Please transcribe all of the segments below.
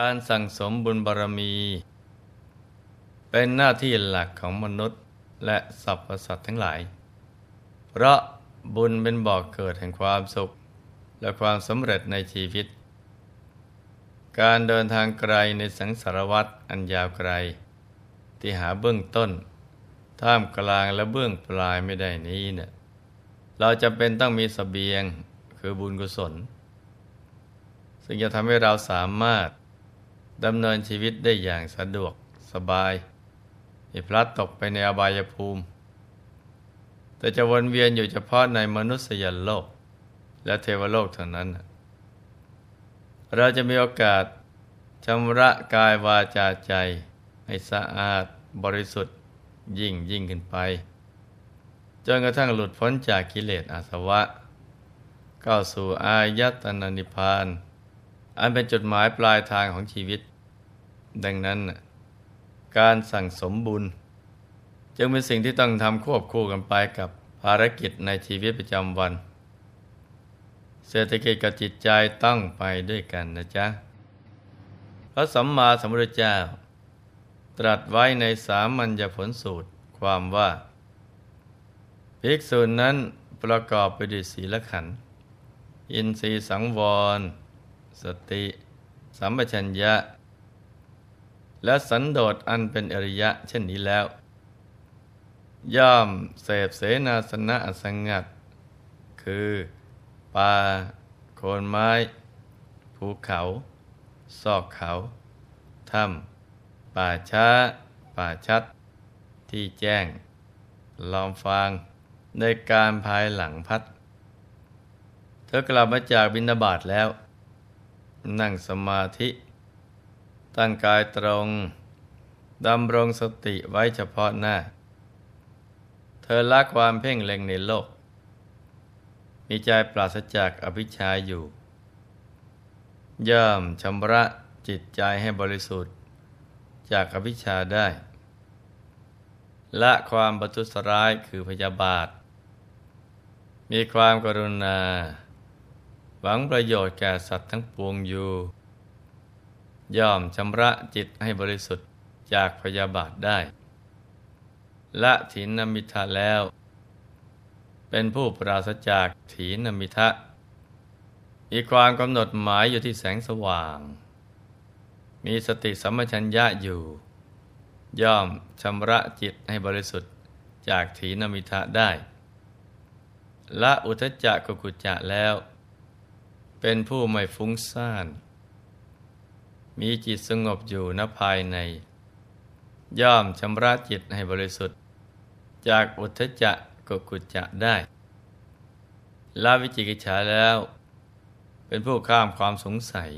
การสั่งสมบุญบารมี เป็นหน้าที่หลักของมนุษย์และสรรพสัตว์ทั้งหลาย เพราะบุญเป็นบ่อกเกิดแห่งความสุข และความสำเร็จในชีวิต การเดินทางไกลในสังสารวัตรอันยาวไกล ที่หาเบื้องต้น ท่ามกลางและเบื้องปลายไม่ได้นี้เนี่ยเราจะเป็นต้องมีสเสบียงคือบุญกุศล ซึ่งจะทำให้เราสามารถ ดำเนินชีวิตได้อย่างสะดวกสบายไม่พลัดตกไปในอบายภูมิ แต่จะวนเวียนอยู่เฉพาะในมนุษยโลก และเทวโลกเท่านั้น เราจะมีโอกาสชำระกายวาจาใจ ให้สะอาดบริสุทธิ์ยิ่งยิ่งขึ้นไป จนกระทั่งหลุดพ้นจากกิเลสอาสวะ เข้าสู่อายตนะนิพพาน อันเป็นจุดหมายปลายทางของชีวิต ดังนั้น การสั่งสมบุญ จึงเป็นสิ่งที่ต้องทำควบคู่กันไปกับภารกิจในชีวิตประจำวัน เศรษฐกิจกับจิตใจต้องไปด้วยกันนะจ๊ะ พระสัมมาสัมพุทธเจ้า ตรัสไว้ในสามัญญผลสูตรความว่า ภิกษุนั้นประกอบไปด้วยศีลขันธ์อินทรีย์สังวร สติ สัมปชัญญะ และสันโดษอันเป็นอริยะเช่นนี้แล้ว ย่อมเสพเสนาสนะอสังงัด คือป่าโคนไม้ ภูเขา ซอกเขา ถ้ำป่าช้า ป่าชัด ที่แจ้ง ลอมฟางในการภายหลังพัด เธอกลับมาจากบินาบาตแล้ว นั่งสมาธิ ตั้งกายตรงดำรงสติไว้เฉพาะหน้า เธอละความเพ่งเล็งในโลก มีใจปราศจากอภิชาอยู่ ย่อมชำระจิตใจให้บริสุทธิ์ จากอภิชาได้ ละความประทุษร้ายคือพยาบาท มีความกรุณา หวังประโยชน์แก่สัตว์ทั้งปวงอยู่ ย่อมชำระจิตให้บริสุทธิ์จากพยาบาทได้ ละถีนมิทะแล้ว เป็นผู้ปราศจากถีนมิทะมีความกำหนดหมายอยู่ที่แสงสว่าง มีสติสัมปชัญญะอยู่ ย่อมชำระจิตให้บริสุทธิ์จากถีนมิทะได้ ละอุทจักกุกุจะแล้ว เป็นผู้ไม่ฟุ้งซ่าน มีจิตสงบอยู่ณภายใน ย่อมชำระจิตให้บริสุทธิ์ จากอุทจักกุกุจะได้ละวิจิกิจฉาแล้ว เป็นผู้ข้ามความสงสัย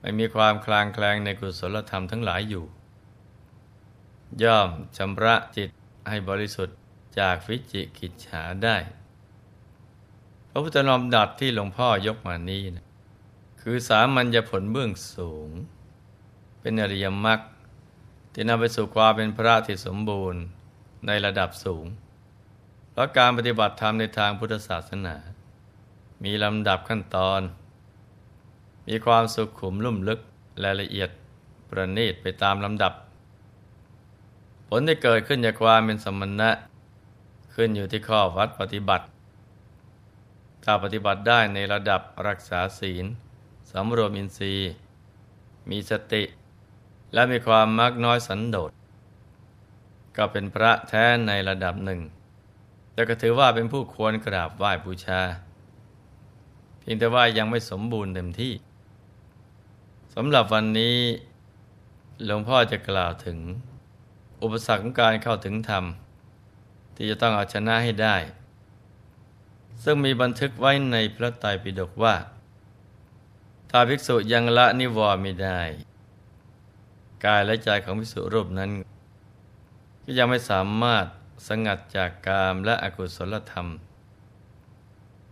ไม่มีความคลางแคลงในกุศลธรรมทั้งหลายอยู่ ย่อมชำระจิตให้บริสุทธิ์จากวิจิกิจฉาได้ พระพุทธนอมดัดที่หลวงพ่อยกมานี้นะคือสามัญญผลเบื้องสูง เป็นอริยมรรคที่นำไปสู่ความเป็นพระที่สมบูรณ์ในระดับสูง เพราะการปฏิบัติธรรมในทางพุทธศาสนา มีลำดับขั้นตอน มีความสุขขุมลุ่มลึกและละเอียดประณีตไปตามลำดับ ผลที่เกิดขึ้นจากความเป็นสมณะ ขึ้นอยู่ที่ข้อวัดปฏิบัติ ถ้าปฏิบัติได้ในระดับรักษาศีลสำรวมอินทรีย์ มีสติ และมีความมักน้อยสันโดษก็เป็นพระแท้ในระดับหนึ่ง แต่ก็ถือว่าเป็นผู้ควรกราบไหว้บูชา เพียงแต่ว่ายังไม่สมบูรณ์เต็มที่สำหรับวันนี้หลวงพ่อจะกล่าวถึง อุปสรรคของการเข้าถึงธรรม ที่จะต้องเอาชนะให้ได้ ซึ่งมีบันทึกไว้ในพระไตรปิฎกว่า ถ้าภิกษุยังละนิวรณ์ไม่ได้ กายและใจของภิกษุรูปนั้น ก็ยังไม่สามารถสงัดจากกามและอกุศลธรรม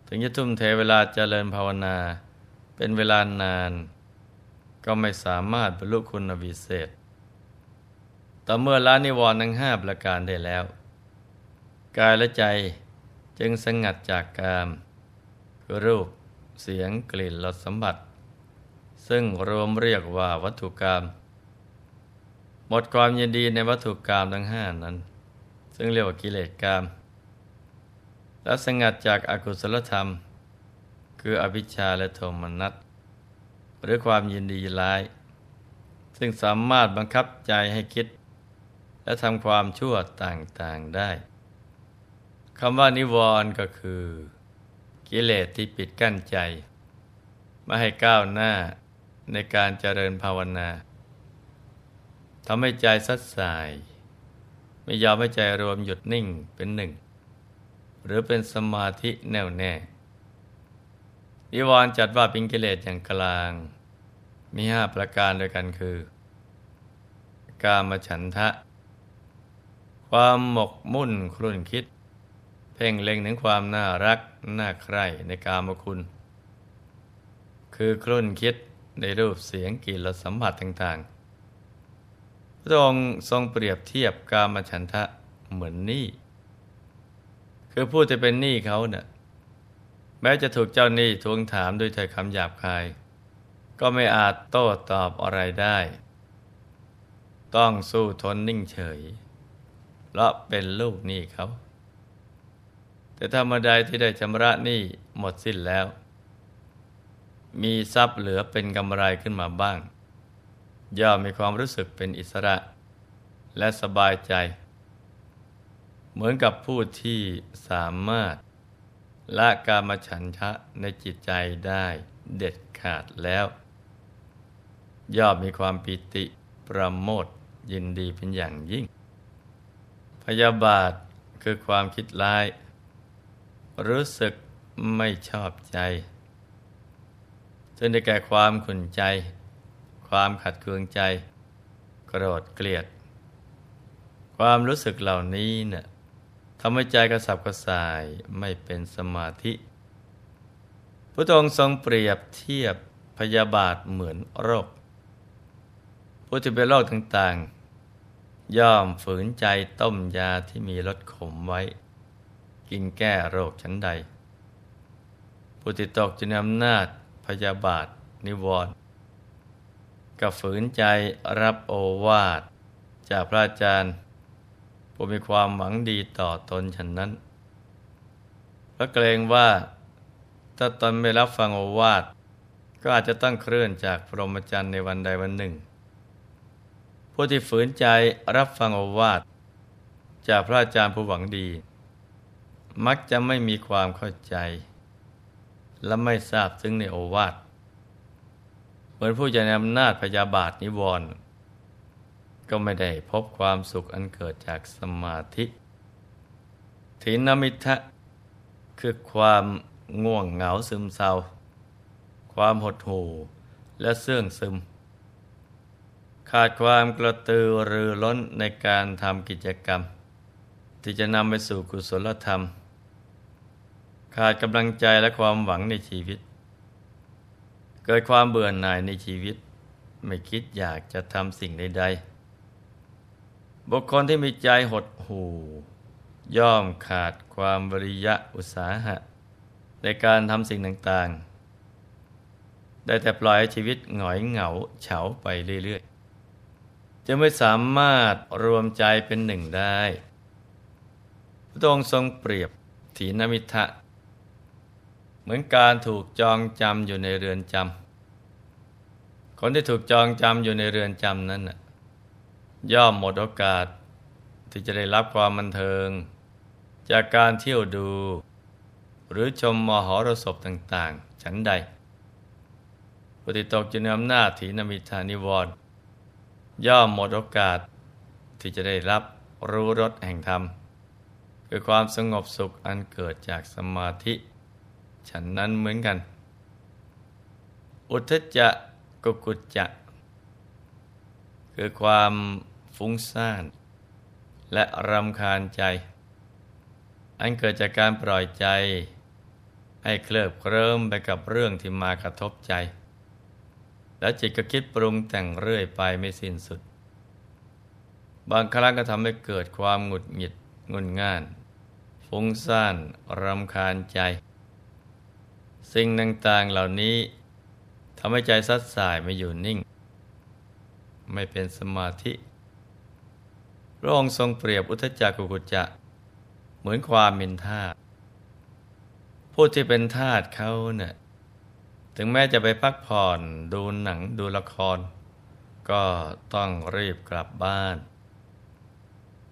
ถึงจะทุ่มเทเวลาเจริญภาวนา เป็นเวลานาน ก็ไม่สามารถบรรลุคุณวิเศษต่อเมื่อละนิวรณ์ทั้งห้าประการได้แล้ว กายและใจ จึงสงัดจากกามคือรูปเสียงกลิ่นรสสัมผัส ซึ่งรวมเรียกว่าวัตถุกรรมหมดความยินดีในวัตถุกรรมทั้งห้านั้น ซึ่งเรียกว่ากิเลสกรรมและสงัดจากอากุศลธรรม คืออภิชาและโทมนัสหรือความยินดีร้าย ซึ่งสามารถบังคับใจให้คิด และทำความชั่วต่างๆได้ คำว่านิวรณ์ก็คือ กิเลสที่ปิดกั้นใจ ไม่ให้ก้าวหน้าในการเจริญภาวนาทำให้ใจสัดสาย ไม่ยอมให้ใจรวมหยุดนิ่งเป็นหนึ่ง หรือเป็นสมาธิแน่วแน่ นิวรณ์จัดว่าเป็นกิเลสอย่างกลาง มีห้าประการด้วยกันคือ กามฉันทะ ความหมกมุ่นครุ่นคิด พ่งเล็งถึงความน่ารัก น่าใคร่ในกามคุณ คือครุ่นคิดในรูปเสียงกลิ่นรสสัมผัสต่างๆ พระองค์ทรงเปรียบเทียบกามฉันทะเหมือนหนี้ คือผู้จะเป็นหนี้เขาเนะ่ยแม้จะถูกเจ้าหนี้ทวงถามด้วยถ้อยคำหยาบคาย ก็ไม่อาจโต้ตอบอะไรได้ ต้องสู้ทนนิ่งเฉย เพราะเป็นลูกหนี้เขา แต่ธรรมดที่ได้ชำระหนี้หมดสิ้นแล้ว มีทรัพย์เหลือเป็นกำไรขึ้นมาบ้าง ย่อมมีความรู้สึกเป็นอิสระ และสบายใจ เหมือนกับผู้ที่สามารถละกามฉันทะในจิตใจได้เด็ดขาดแล้ว ย่อมมีความปิติประโมทยินดีเป็นอย่างยิ่ง พยาบาทคือความคิดร้าย รู้สึกไม่ชอบใจซึ่งได้แก่ความขุนใจ ความขัดเคืองใจ โกรธเกลียด ความรู้สึกเหล่านี้เนะ่ยทำให้ใจกระสับกระส่ายไม่เป็นสมาธิพระองค์ทรงเปรียบเทียบพยาบาทเหมือนโรคผู้ที่เป็นโรคต่างๆ ย่อมฝืนใจต้มยาที่มีรสขมไว้ กินแก้โรคชั้นใด ผู้ที่ตกจะนำนาจพยาบาท นิวรณ์กับฝืนใจรับโอวาท จากพระอาจารย์ผู้มีความหวังดีต่อตนฉันนั้นเพราะเกรงว่าถ้าตนไม่รับฟังโอวาท ก็อาจจะต้องเคลื่อนจากพรหมจรรย์ในวันใดวันหนึ่ง ผู้ที่ฝืนใจรับฟังโอวาท จากพระอาจารย์ผู้หวังดี มักจะไม่มีความเข้าใจ และไม่ทราบซึ้งในโอวาทเหมือนผู้จะนำนาจพยาบาทนิวรณ์ก็ไม่ได้พบความสุขอันเกิดจากสมาธิถินมิทะคือความง่วงเหงาซึมเศร้า ความหดหู่และเสื่องซึม ขาดความกระตือรือร้นในการทำกิจกรรม ที่จะนำไปสู่กุศลธรรม ขาดกำลังใจและความหวังในชีวิต เกิดความเบื่อหน่ายในชีวิต ไม่คิดอยากจะทำสิ่งใดๆ บุคคลที่มีใจหดหู่ ย่อมขาดความบริยะอุตสาหะ ในการทำสิ่งต่างๆ ได้แต่ปล่อยชีวิตหงอยเหงาเฉาไปเรื่อยๆ จะไม่สามารถรวมใจเป็นหนึ่งได้พระองค์ทรงเปรียบถีนมิทะ เหมือนการถูกจองจำอยู่ในเรือนจำคนที่ถูกจองจำอยู่ในเรือนจำนั้นย่อมหมดโอกาสที่จะได้รับความบันเทิง จากการเที่ยวดู หรือชมมหรสพต่าง ๆ ฉันใดปฏิตกจะนำหน้าถีนมิทานิวรย่อมหมดโอกาสที่จะได้รับรู้รสแห่งธรรม คือความสงบสุขอันเกิดจากสมาธิ ฉันนั้นเหมือนกัน อุทจจะกุกุจจะคือความฟุ้งซ่าน และรำคาญใจ อันเกิดจากการปล่อยใจ ให้เคลิบเคลิ้มไปกับเรื่องที่มากระทบใจ แล้วจิตก็คิดปรุงแต่งเรื่อยไปไม่สิ้นสุด บางครั้งก็ทำให้เกิดความหงุดหงิดงุนง่าน ฟุ้งซ่านรำคาญใจ สิ่งต่างๆเหล่านี้ทำให้ใจซัดสายไม่อยู่นิ่ง ไม่เป็นสมาธิพระองค์ทรงเปรียบอุทจักกุกุจจะ เหมือนความเป็นทาสผู้ที่เป็นทาสเขาเนะ่ยถึงแม้จะไปพักผ่อนดูหนังดูละคร ก็ต้องรีบกลับบ้าน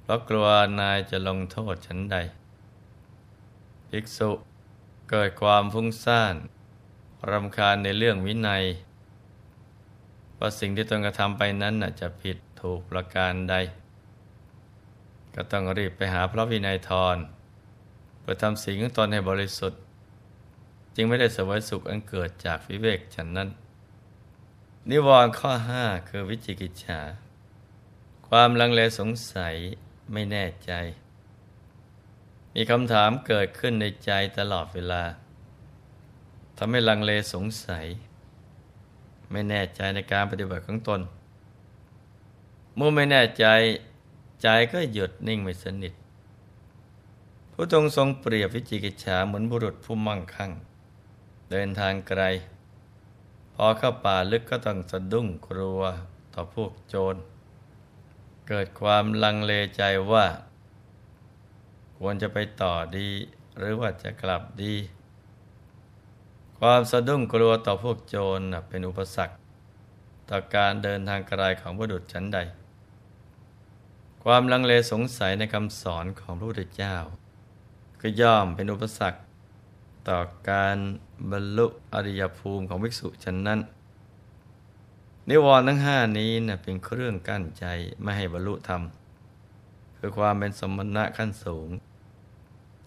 เพราะกลัวนายจะลงโทษฉันใด ภิกษุ เกิดความฟุ้งซ่านรำคาญในเรื่องวินัย ว่าสิ่งที่ตนกระทำไปนั้นจะผิดถูกประการใด ก็ต้องรีบไปหาพระวินัยทรเพื่อทำสิ่งของตนให้บริสุทธิ์ จึงไม่ได้สวยสุขอันเกิดจากวิเวกฉันนั้น นิวรณ์ข้อห้าคือวิจิกิจฉา ความลังเลสงสัยไม่แน่ใจ มีคำถามเกิดขึ้นในใจตลอดเวลาทำให้ลังเลสงสัย ไม่แน่ใจในการปฏิบัติของตน เมื่อไม่แน่ใจใจก็หยุดนิ่งไม่สนิทพระองค์ทรงเปรียบวิจิกิจฉาเหมือนบุรุษผู้มั่งคั่ง เดินทางไกล พอเข้าป่าลึกก็ต้องสะดุ้งกลัวต่อพวกโจร เกิดความลังเลใจว่า ควรจะไปต่อดีหรือว่าจะกลับดี ความสะดุ้งกลัวต่อพวกโจรเป็นอุปสรรค ต่อการเดินทางไกลของบุรุษชั้นใด ความลังเลสงสัยในคำสอนของพระพุทธเจ้า ก็ย่อมเป็นอุปสรรค ต่อการบรรลุอริยภูมิของวิกษุชั้นนั้นนิวรณ์ทั้งห้านี้นะเป็นเครื่องกั้นใจไม่ให้บรรลุธรรม คือความเป็นสมณะขั้นสูง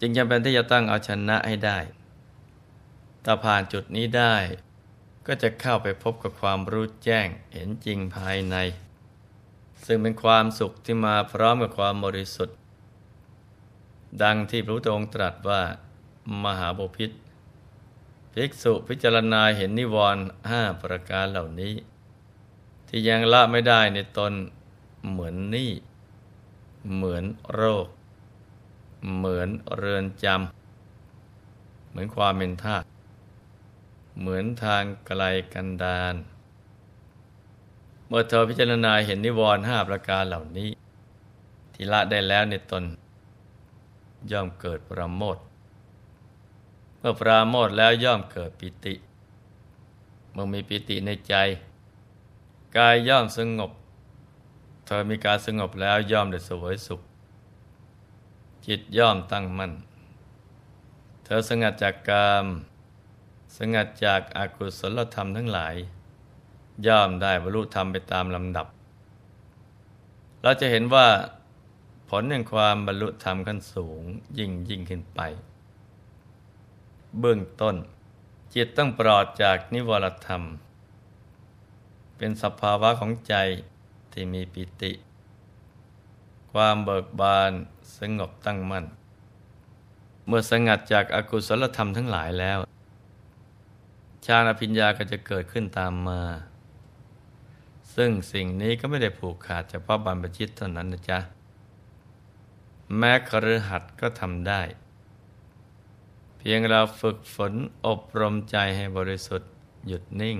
จึงจำเป็นที่จะตั้งเอาชนะให้ได้ถ้าผ่านจุดนี้ได้ ก็จะเข้าไปพบกับความรู้แจ้งเห็นจริงภายใน ซึ่งเป็นความสุขที่มาพร้อมกับความบริสุทธิ์ ดังที่พระพุทธองค์ตรัสว่า มหาบพิษภิกษุพิจารณาเห็นนิวรณ์ห้าประการเหล่านี้ ที่ยังละไม่ได้ในตนเหมือนนี่ เหมือนโรค เหมือนเรือนจำ เหมือนความเป็นธาตุเหมือนทางไกลกันดานเมื่อเธอพิจารณาเห็นนิวรณ์ห้าประการเหล่านี้ ที่ละได้แล้วในตน ย่อมเกิดปราโมทเมื่อปราโมทแล้วย่อมเกิดปิติ เมื่อมีปิติในใจ กายย่อมสงบ เธอมีการสงบแล้วย่อมได้สวยสุข จิตย่อมตั้งมั่น เธอสงัดจากกาม สงัดจากอากุศลธรรมทั้งหลาย ย่อมได้บรรลุธรรมไปตามลำดับ เราจะเห็นว่า ผลแห่งความบรรลุธรรมขั้นสูงยิ่งยิ่งขึ้นไป เบื้องต้น จิตต้องปลอดจากนิวรธรรม เป็นสภาวะของใจที่มีปิติ ความเบิกบาน สงบตั้งมั่น เมื่อสงัดจากอากุศลธรรมทั้งหลายแล้วฌานอภิญญาก็จะเกิดขึ้นตามมา ซึ่งสิ่งนี้ก็ไม่ได้ผูกขาดเฉพาะบรรพชิตเท่านั้นนะจ๊ะ แม้คฤหัสถ์ก็ทำได้ เพียงเราฝึกฝนอบรมใจให้บริสุทธิ์ หยุดนิ่ง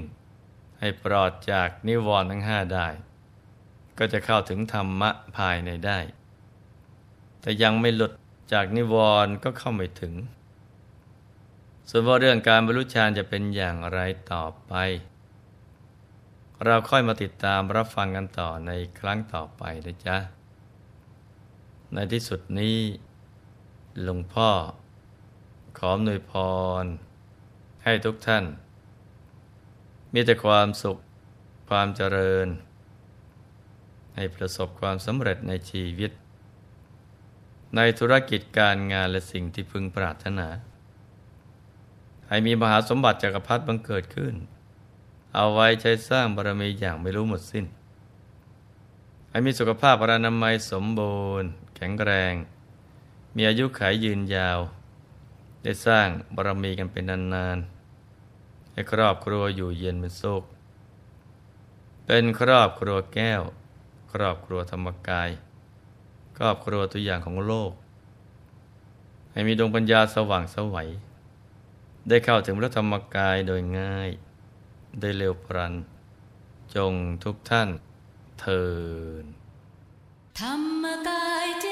ให้ปลอดจากนิวรณ์ทั้งห้าได้ ก็จะเข้าถึงธรรมะภายในได้ แต่ยังไม่หลุดจากนิวรณ์ก็เข้าไม่ถึง ส่วนว่าเรื่องการบรรลุฌานจะเป็นอย่างไรต่อไป เราค่อยมาติดตามรับฟังกันต่อในครั้งต่อไปนะจ๊ะ ในที่สุดนี้หลวงพ่อ ขอหน่วยพร ให้ทุกท่าน มีแต่ความสุขความเจริญ ให้ประสบความสำเร็จในชีวิต ในธุรกิจการงานและสิ่งที่พึงปรารถนา ให้มีมหาสมบัติจักรพรรดิบังเกิดขึ้น เอาไว้ใช้สร้างบารมีอย่างไม่รู้หมดสิ้น ให้มีสุขภาพพรนามัยสมบูรณ์ แข็งแรง มีอายุขัยยืนยาว ได้สร้างบารมีกันเป็นนานๆ ให้ครอบครัวอยู่เย็นเป็นสุข เป็นครอบครัวแก้ว ครอบครัวธรรมกาย ครอบครัวตัวอย่างของโลก ให้มีดวงปัญญาสว่างสวัย ได้เข้าถึงพระธรรมกายโดยง่าย ได้เร็วพรัน จงทุกท่านเทินธรรมกายเจ